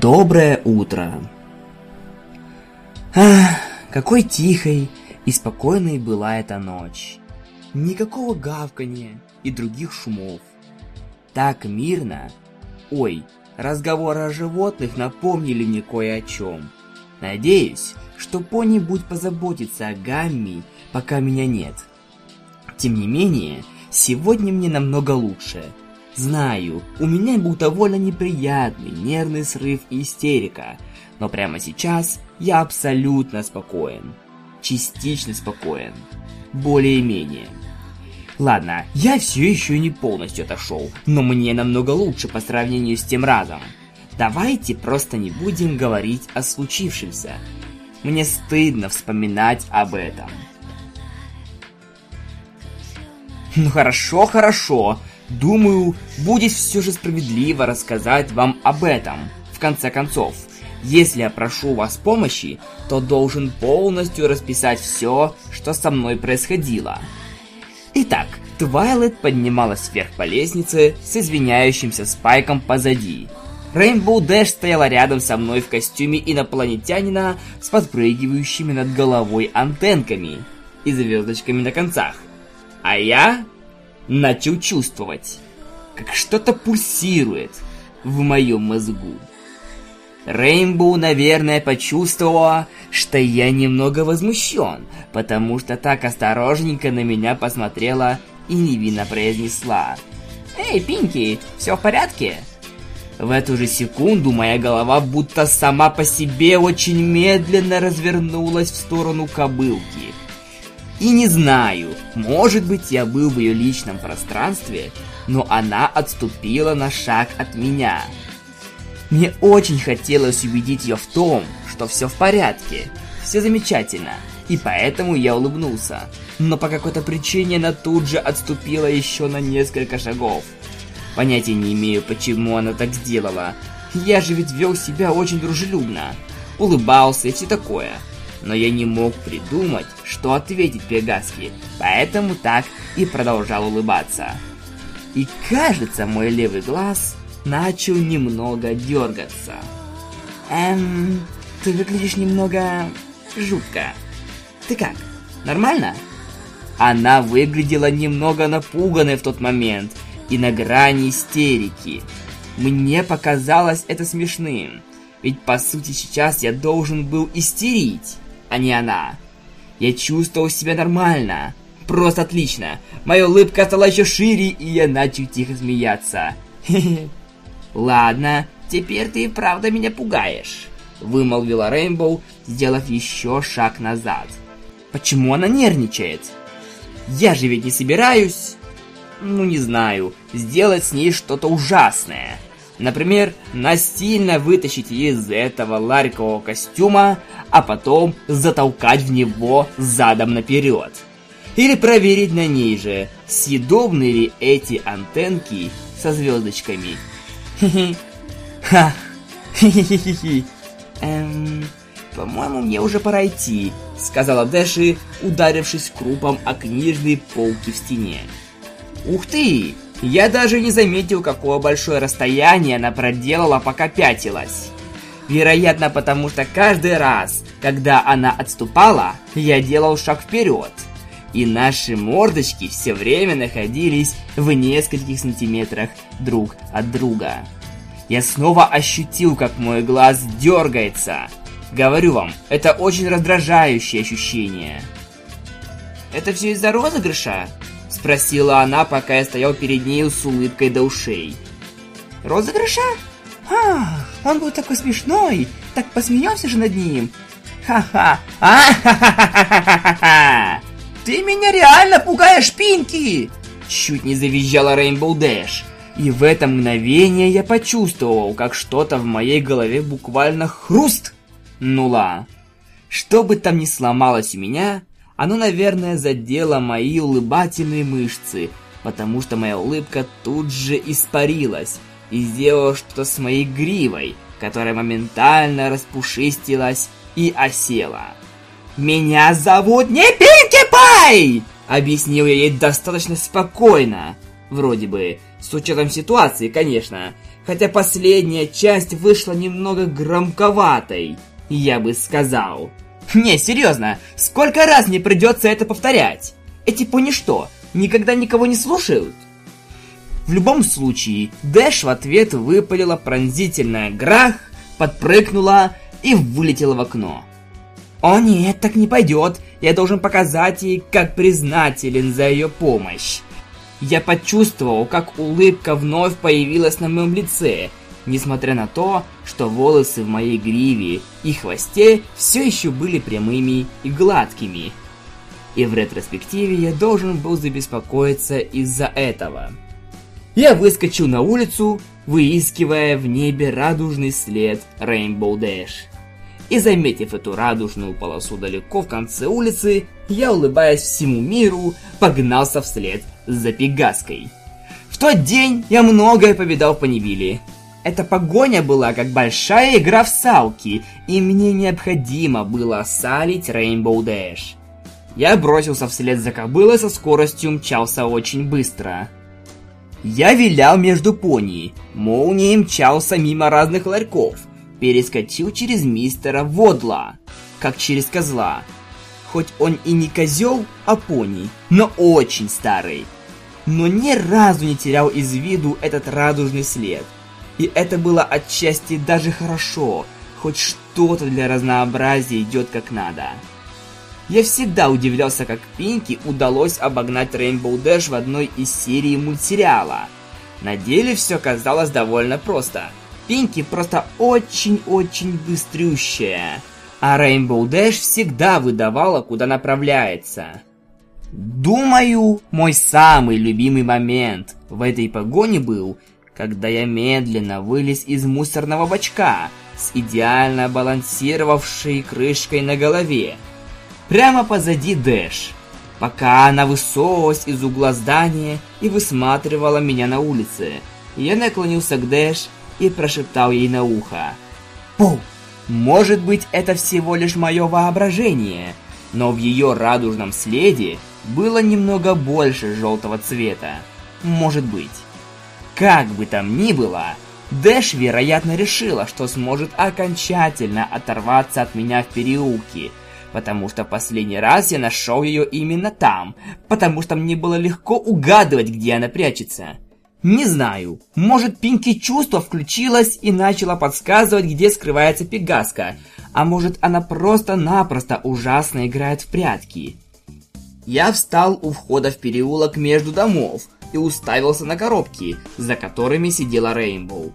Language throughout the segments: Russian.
Доброе утро. Ах, какой тихой и спокойной была эта ночь. Никакого гавканья и других шумов. Так мирно. Ой, разговоры о животных напомнили мне кое о чем. Надеюсь, что кто-нибудь позаботится о Гамми, пока меня нет. Тем не менее, сегодня мне намного лучше – Знаю, у меня был довольно неприятный нервный срыв и истерика, но прямо сейчас я абсолютно спокоен. Частично спокоен. Более-менее. Ладно, я все еще не полностью отошел, но мне намного лучше по сравнению с тем разом. Давайте просто не будем говорить о случившемся. Мне стыдно вспоминать об этом. Ну хорошо, хорошо. Думаю, будет все же справедливо рассказать вам об этом. В конце концов, если я прошу вас помощи, то должен полностью расписать все, что со мной происходило. Итак, Твайлет поднималась вверх по лестнице с извиняющимся Спайком позади. Рейнбоу Дэш стояла рядом со мной в костюме инопланетянина с подпрыгивающими над головой антенками и звездочками на концах. А я начал чувствовать, как что-то пульсирует в моем мозгу. Рейнбоу, наверное, почувствовала, что я немного возмущен, потому что так осторожненько на меня посмотрела и невинно произнесла. «Эй, Пинки, все в порядке?» В эту же секунду моя голова будто сама по себе очень медленно развернулась в сторону кобылки – и не знаю, может быть я был в ее личном пространстве, но она отступила на шаг от меня. Мне очень хотелось убедить ее в том, что все в порядке, все замечательно, и поэтому я улыбнулся. Но по какой-то причине она тут же отступила еще на несколько шагов. Понятия не имею, почему она так сделала. Я же ведь вел себя очень дружелюбно. Улыбался и все такое но я не мог придумать, что ответить Пегаски, поэтому так и продолжал улыбаться. И кажется, мой левый глаз начал немного дергаться. Эм, ты выглядишь немного жутко. Ты как, нормально? Она выглядела немного напуганной в тот момент и на грани истерики. Мне показалось это смешным, ведь по сути сейчас я должен был истерить а не она. Я чувствовал себя нормально. Просто отлично. Моя улыбка стала еще шире, и я начал тихо смеяться. Ладно, теперь ты и правда меня пугаешь. Вымолвила Рейнбоу, сделав еще шаг назад. Почему она нервничает? Я же ведь не собираюсь... Ну, не знаю, сделать с ней что-то ужасное. Например, настильно вытащить из этого ларикового костюма, а потом затолкать в него задом наперед. Или проверить на ней же, съедобны ли эти антенки со звездочками. Ха. Хе-хе-хе-хе. Эм... «По-моему, мне уже пора идти», — сказала Дэши, ударившись крупом о книжные полки в стене. «Ух ты! Я даже не заметил, какое большое расстояние она проделала, пока пятилась. Вероятно, потому что каждый раз, когда она отступала, я делал шаг вперед. И наши мордочки все время находились в нескольких сантиметрах друг от друга. Я снова ощутил, как мой глаз дергается. Говорю вам, это очень раздражающее ощущение. Это все из-за розыгрыша? Спросила она, пока я стоял перед ней с улыбкой до ушей. Розыгрыша? А, он был такой смешной, так посмеемся же над ним. Ха-ха, а ха-ха-ха-ха-ха! Ты меня реально пугаешь, Пинки! Чуть не завизжала Рейнбоу Дэш. И в это мгновение я почувствовал, как что-то в моей голове буквально хруст нула. Что бы там ни сломалось у меня, оно, наверное, задело мои улыбательные мышцы, потому что моя улыбка тут же испарилась и сделала что-то с моей гривой, которая моментально распушистилась и осела. «Меня зовут не Пинки Пай!» Объяснил я ей достаточно спокойно. Вроде бы, с учетом ситуации, конечно. хотя последняя часть вышла немного громковатой, я бы сказал. Не, серьезно, сколько раз мне придется это повторять? Эти пони что, никогда никого не слушают? В любом случае, Дэш в ответ выпалила пронзительная грах, подпрыгнула и вылетела в окно. «О нет, так не пойдет. Я должен показать ей, как признателен за ее помощь». Я почувствовал, как улыбка вновь появилась на моем лице, несмотря на то, что волосы в моей гриве и хвосте все еще были прямыми и гладкими. И в ретроспективе я должен был забеспокоиться из-за этого. Я выскочил на улицу, выискивая в небе радужный след Rainbow Dash. И заметив эту радужную полосу далеко в конце улицы, я, улыбаясь всему миру, погнался вслед за Пегаской. В тот день я многое повидал по Невиле. Эта погоня была как большая игра в салки, и мне необходимо было салить Rainbow Dash. Я бросился вслед за кобылой со скоростью мчался очень быстро. Я вилял между пони, молнией мчался мимо разных ларьков, перескочил через мистера Водла, как через козла. Хоть он и не козел, а пони, но очень старый. Но ни разу не терял из виду этот радужный след. И это было отчасти даже хорошо, хоть что-то для разнообразия идет как надо. Я всегда удивлялся, как Пинки удалось обогнать Rainbow Dash в одной из серий мультсериала. На деле все казалось довольно просто – Пинки просто очень-очень быстрющая, а Rainbow Dash всегда выдавала, куда направляется. Думаю, мой самый любимый момент в этой погоне был, когда я медленно вылез из мусорного бачка с идеально балансировавшей крышкой на голове, прямо позади Дэш, пока она высовывалась из угла здания и высматривала меня на улице. Я наклонился к Дэш и прошептал ей на ухо. «Пу! Может быть, это всего лишь мое воображение, но в ее радужном следе было немного больше желтого цвета. Может быть. Как бы там ни было, Дэш, вероятно, решила, что сможет окончательно оторваться от меня в переулке, потому что последний раз я нашел ее именно там, потому что мне было легко угадывать, где она прячется. Не знаю, может Пинки чувство включилось и начала подсказывать, где скрывается Пегаска, а может она просто-напросто ужасно играет в прятки. Я встал у входа в переулок между домов и уставился на коробки, за которыми сидела Рейнбоу.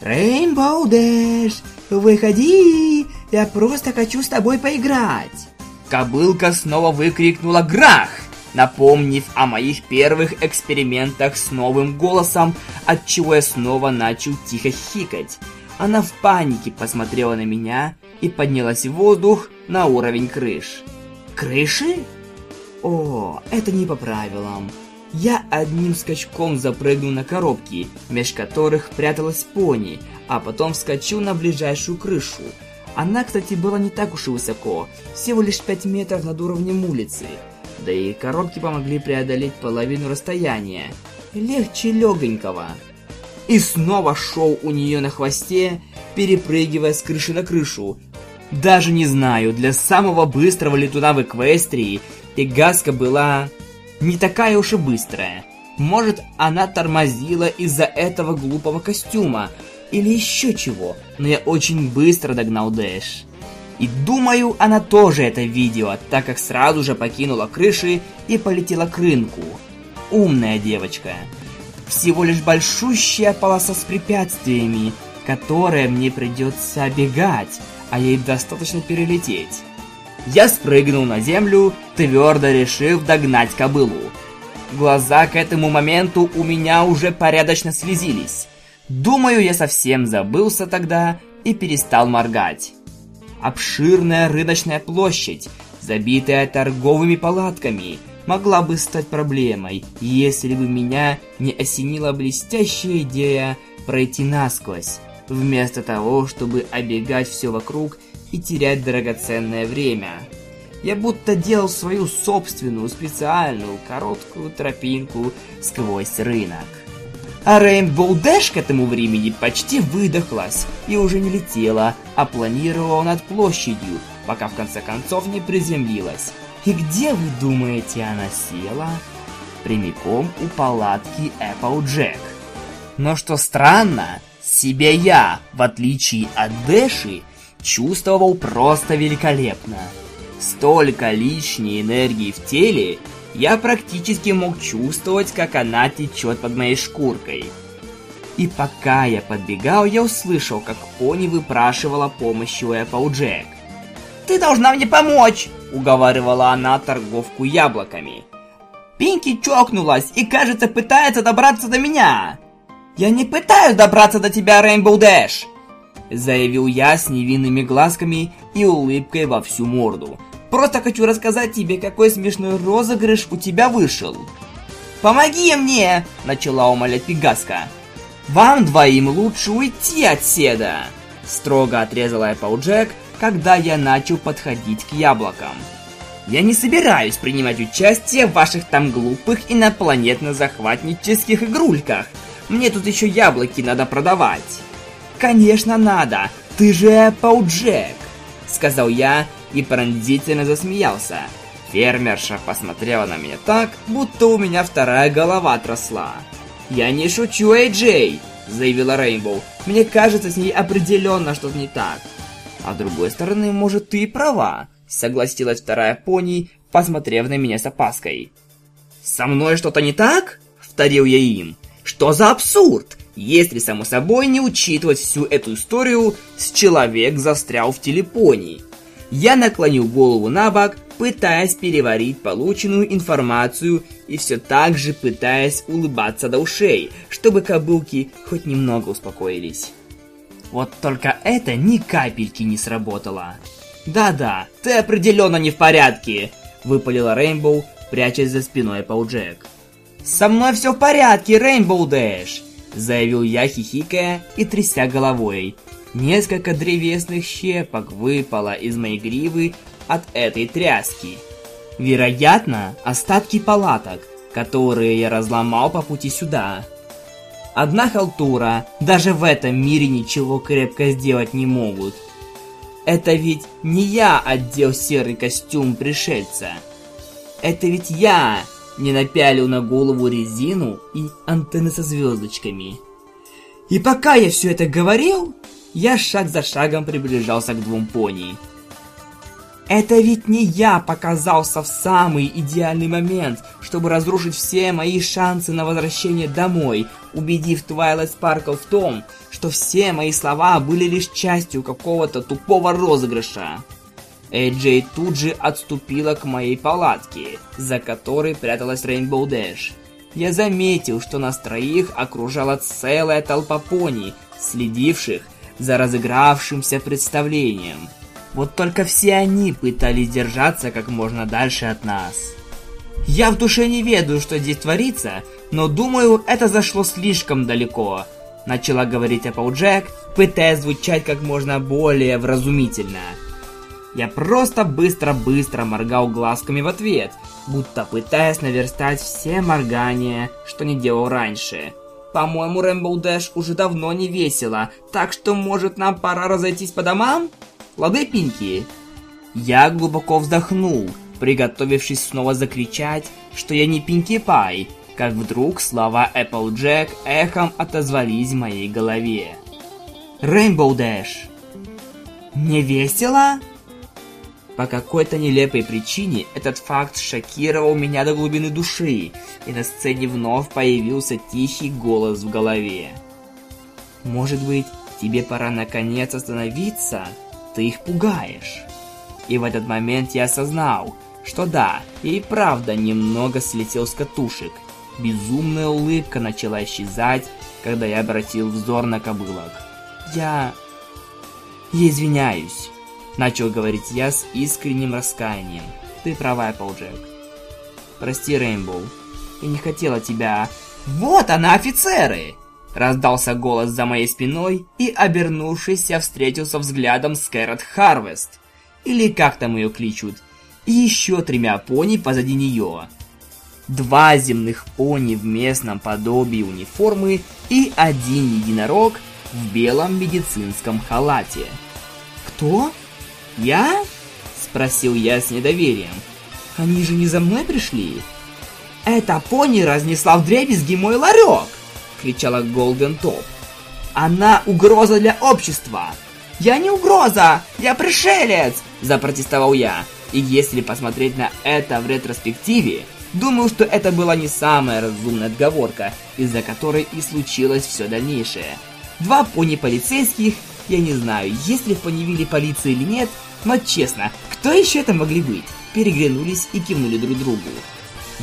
«Рейнбоу Дэш, выходи, я просто хочу с тобой поиграть!» Кобылка снова выкрикнула «Грах!» напомнив о моих первых экспериментах с новым голосом, от чего я снова начал тихо хикать. Она в панике посмотрела на меня и поднялась в воздух на уровень крыш. Крыши? О, это не по правилам. Я одним скачком запрыгнул на коробки, меж которых пряталась пони, а потом вскочил на ближайшую крышу. Она, кстати, была не так уж и высоко, всего лишь 5 метров над уровнем улицы да и коробки помогли преодолеть половину расстояния. Легче легонького. И снова шел у нее на хвосте, перепрыгивая с крыши на крышу. Даже не знаю, для самого быстрого летуна в Эквестрии Пегаска была не такая уж и быстрая. Может, она тормозила из-за этого глупого костюма, или еще чего, но я очень быстро догнал Дэш. И думаю, она тоже это видела, так как сразу же покинула крыши и полетела к рынку. Умная девочка. Всего лишь большущая полоса с препятствиями, которая мне придется обегать, а ей достаточно перелететь. Я спрыгнул на землю, твердо решив догнать кобылу. Глаза к этому моменту у меня уже порядочно слезились. Думаю, я совсем забылся тогда и перестал моргать обширная рыночная площадь, забитая торговыми палатками, могла бы стать проблемой, если бы меня не осенила блестящая идея пройти насквозь, вместо того, чтобы обегать все вокруг и терять драгоценное время. Я будто делал свою собственную специальную короткую тропинку сквозь рынок. А Рейнбоу Дэш к этому времени почти выдохлась и уже не летела, а планировала над площадью, пока в конце концов не приземлилась. И где, вы думаете, она села? Прямиком у палатки Applejack. Но что странно, себя я, в отличие от Дэши, чувствовал просто великолепно. Столько лишней энергии в теле, я практически мог чувствовать, как она течет под моей шкуркой. И пока я подбегал, я услышал, как Пони выпрашивала помощи у Applejack. «Ты должна мне помочь!» – уговаривала она торговку яблоками. «Пинки чокнулась и, кажется, пытается добраться до меня!» «Я не пытаюсь добраться до тебя, Рейнбоу Дэш!» Заявил я с невинными глазками и улыбкой во всю морду. «Просто хочу рассказать тебе, какой смешной розыгрыш у тебя вышел!» «Помоги мне!» – начала умолять Пегаска. «Вам двоим лучше уйти от седа!» Строго отрезала Эпплджек, когда я начал подходить к яблокам. Я не собираюсь принимать участие в ваших там глупых инопланетно-захватнических игрульках. Мне тут еще яблоки надо продавать. Конечно надо, ты же Эпплджек, сказал я и пронзительно засмеялся. Фермерша посмотрела на меня так, будто у меня вторая голова отросла. «Я не шучу, Эй Джей!» – заявила Рейнбоу. «Мне кажется, с ней определенно что-то не так. А с другой стороны, может, ты и права, согласилась вторая пони, посмотрев на меня с опаской. Со мной что-то не так? Вторил я им. Что за абсурд? Если, само собой, не учитывать всю эту историю, с человек застрял в телепонии. Я наклонил голову на бок, пытаясь переварить полученную информацию и все так же пытаясь улыбаться до ушей, чтобы кобылки хоть немного успокоились. Вот только это ни капельки не сработало. «Да-да, ты определенно не в порядке!» – выпалила Рейнбоу, прячась за спиной Пауджек. «Со мной все в порядке, Рейнбоу Дэш!» – заявил я, хихикая и тряся головой. Несколько древесных щепок выпало из моей гривы от этой тряски. Вероятно, остатки палаток, которые я разломал по пути сюда. Одна халтура, даже в этом мире ничего крепко сделать не могут. Это ведь не я одел серый костюм пришельца. Это ведь я не напялил на голову резину и антенны со звездочками. И пока я все это говорил, я шаг за шагом приближался к двум пони. Это ведь не я показался в самый идеальный момент, чтобы разрушить все мои шансы на возвращение домой, убедив Твайлайт Спаркл в том, что все мои слова были лишь частью какого-то тупого розыгрыша. Эйджей тут же отступила к моей палатке, за которой пряталась Рейнбоу Дэш. Я заметил, что нас троих окружала целая толпа пони, следивших за разыгравшимся представлением. Вот только все они пытались держаться как можно дальше от нас. Я в душе не ведаю, что здесь творится, но думаю, это зашло слишком далеко. Начала говорить Applejack, пытаясь звучать как можно более вразумительно. Я просто быстро-быстро моргал глазками в ответ, будто пытаясь наверстать все моргания, что не делал раньше. По-моему, Рэмбл Дэш уже давно не весело, так что, может, нам пора разойтись по домам? Лады, Пинки? Я глубоко вздохнул, приготовившись снова закричать, что я не Пинки Пай, как вдруг слова Applejack эхом отозвались в моей голове. Rainbow Dash. Не весело? По какой-то нелепой причине этот факт шокировал меня до глубины души, и на сцене вновь появился тихий голос в голове. Может быть, тебе пора наконец остановиться? ты их пугаешь. И в этот момент я осознал, что да, я и правда немного слетел с катушек. Безумная улыбка начала исчезать, когда я обратил взор на кобылок. Я... Я извиняюсь, начал говорить я с искренним раскаянием. Ты права, Эпплджек. Прости, Рейнбоу. Я не хотела тебя... Вот она, офицеры! Раздался голос за моей спиной, и, обернувшись, я встретился взглядом с Кэрот Харвест, или как там ее кличут, и еще тремя пони позади нее. два земных пони в местном подобии униформы и один единорог в белом медицинском халате. «Кто? Я?» – спросил я с недоверием. «Они же не за мной пришли?» «Эта пони разнесла в дребезги мой ларек!» – кричала Голден Топ. «Она угроза для общества!» «Я не угроза! Я пришелец!» – запротестовал я. И если посмотреть на это в ретроспективе, думаю, что это была не самая разумная отговорка, из-за которой и случилось все дальнейшее. Два пони полицейских, я не знаю, есть ли в Понивиле полиция или нет, но честно, кто еще это могли быть? Переглянулись и кивнули друг другу.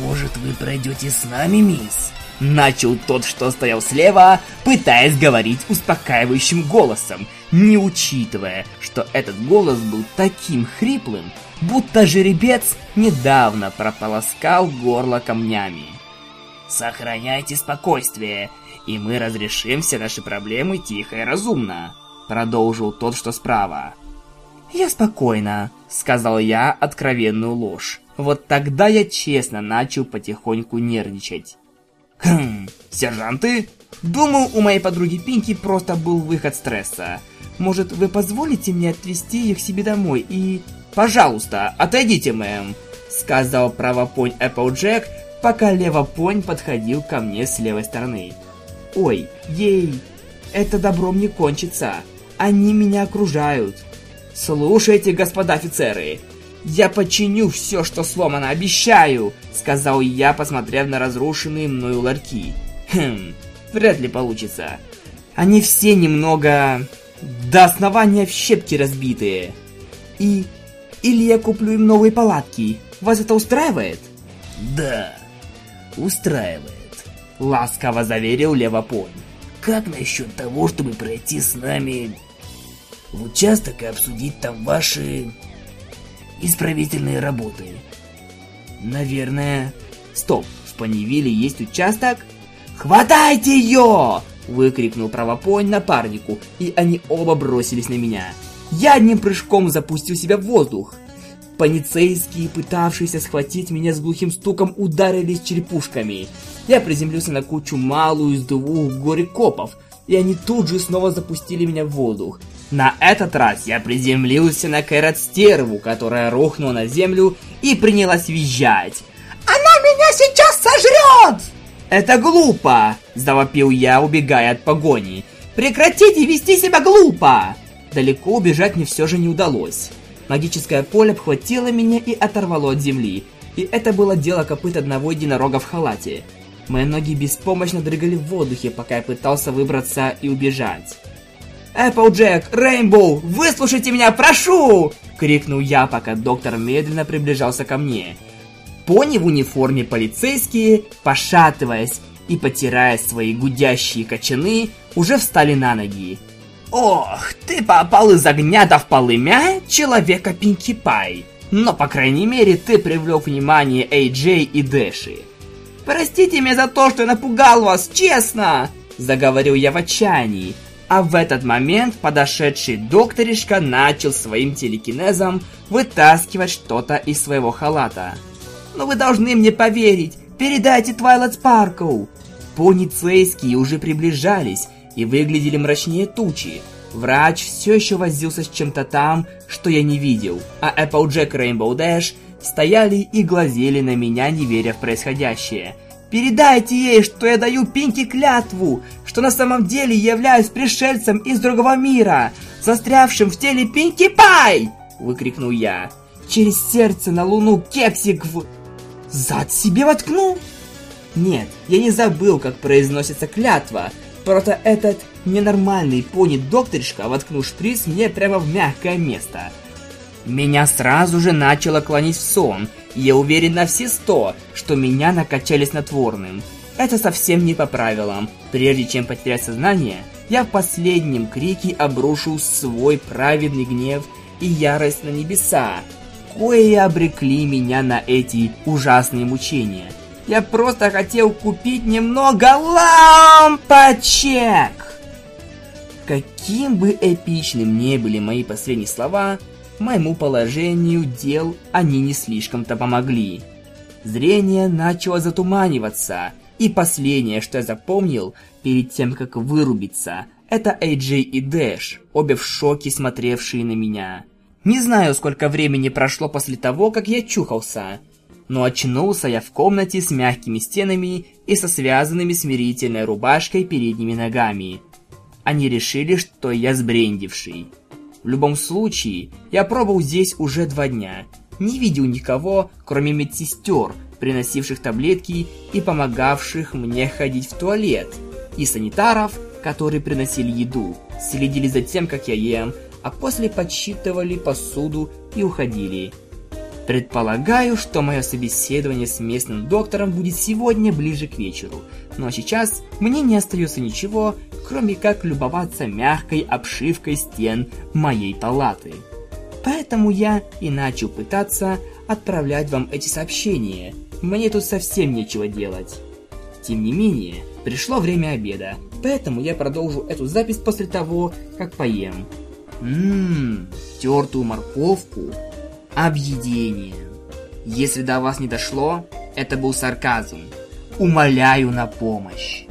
«Может, вы пройдете с нами, мисс?» Начал тот, что стоял слева, пытаясь говорить успокаивающим голосом, не учитывая, что этот голос был таким хриплым, будто жеребец недавно прополоскал горло камнями. «Сохраняйте спокойствие, и мы разрешим все наши проблемы тихо и разумно», продолжил тот, что справа. «Я спокойно», — сказал я откровенную ложь. Вот тогда я честно начал потихоньку нервничать. «Хм, сержанты?» Думаю, у моей подруги Пинки просто был выход стресса. Может, вы позволите мне отвезти их себе домой и... «Пожалуйста, отойдите, мэм», — сказал правопонь Эпплджек, пока левопонь подходил ко мне с левой стороны. «Ой, ей, это добром не кончится. Они меня окружают». «Слушайте, господа офицеры, я починю все, что сломано, обещаю», — сказал я, посмотрев на разрушенные мною ларьки. «Хм, вряд ли получится. Они все немного... до основания в щепки разбитые. И или я куплю им новые палатки. Вас это устраивает? Да, устраивает. Ласково заверил Левопон. Как насчет того, чтобы пройти с нами в участок и обсудить там ваши исправительные работы? Наверное... Стоп, в Панивиле есть участок? «Хватайте ее!» – выкрикнул правопонь напарнику, и они оба бросились на меня. Я одним прыжком запустил себя в воздух. Полицейские, пытавшиеся схватить меня с глухим стуком, ударились черепушками. Я приземлился на кучу малую из двух горе-копов, и они тут же снова запустили меня в воздух. На этот раз я приземлился на Кэрот-стерву, которая рухнула на землю и принялась визжать. «Она меня сейчас сожрет!» «Это глупо!» – завопил я, убегая от погони. «Прекратите вести себя глупо!» Далеко убежать мне все же не удалось. Магическое поле обхватило меня и оторвало от земли. И это было дело копыт одного единорога в халате. Мои ноги беспомощно дрыгали в воздухе, пока я пытался выбраться и убежать. «Эпплджек! Рейнбоу! Выслушайте меня, прошу!» — крикнул я, пока доктор медленно приближался ко мне. Пони в униформе полицейские, пошатываясь и потирая свои гудящие кочаны, уже встали на ноги. Ох, ты попал из огня до в полымя человека Пинки Пай. Но, по крайней мере, ты привлек внимание Эй Джей и Дэши. Простите меня за то, что напугал вас, честно! Заговорил я в отчаянии. А в этот момент подошедший докторишка начал своим телекинезом вытаскивать что-то из своего халата. Но вы должны мне поверить, передайте Твайлайт Спаркл. Полицейские уже приближались, и выглядели мрачнее тучи. Врач все еще возился с чем-то там, что я не видел, а Applejack и Rainbow Dash стояли и глазели на меня, не веря в происходящее. «Передайте ей, что я даю Пинки клятву, что на самом деле являюсь пришельцем из другого мира, застрявшим в теле Пинки Пай!» – выкрикнул я. «Через сердце на луну кексик в... зад себе воткну?» Нет, я не забыл, как произносится клятва – Просто этот ненормальный пони-докторишка воткнул шприц мне прямо в мягкое место. Меня сразу же начало клонить в сон, и я уверен на все сто, что меня накачали снотворным. Это совсем не по правилам. Прежде чем потерять сознание, я в последнем крике обрушил свой праведный гнев и ярость на небеса, кое обрекли меня на эти ужасные мучения. Я просто хотел купить немного лампочек. Каким бы эпичным ни были мои последние слова, моему положению дел они не слишком-то помогли. Зрение начало затуманиваться, и последнее, что я запомнил перед тем, как вырубиться, это AJ и Дэш, обе в шоке смотревшие на меня. Не знаю, сколько времени прошло после того, как я чухался, но очнулся я в комнате с мягкими стенами и со связанными смирительной рубашкой передними ногами. Они решили, что я сбрендивший. В любом случае, я пробовал здесь уже два дня. Не видел никого, кроме медсестер, приносивших таблетки и помогавших мне ходить в туалет, и санитаров, которые приносили еду, следили за тем, как я ем, а после подсчитывали посуду и уходили. Предполагаю, что мое собеседование с местным доктором будет сегодня ближе к вечеру, но сейчас мне не остается ничего, кроме как любоваться мягкой обшивкой стен моей палаты. Поэтому я и начал пытаться отправлять вам эти сообщения. Мне тут совсем нечего делать. Тем не менее, пришло время обеда, поэтому я продолжу эту запись после того, как поем. Ммм, тертую морковку Объедение. Если до вас не дошло, это был сарказм. Умоляю на помощь.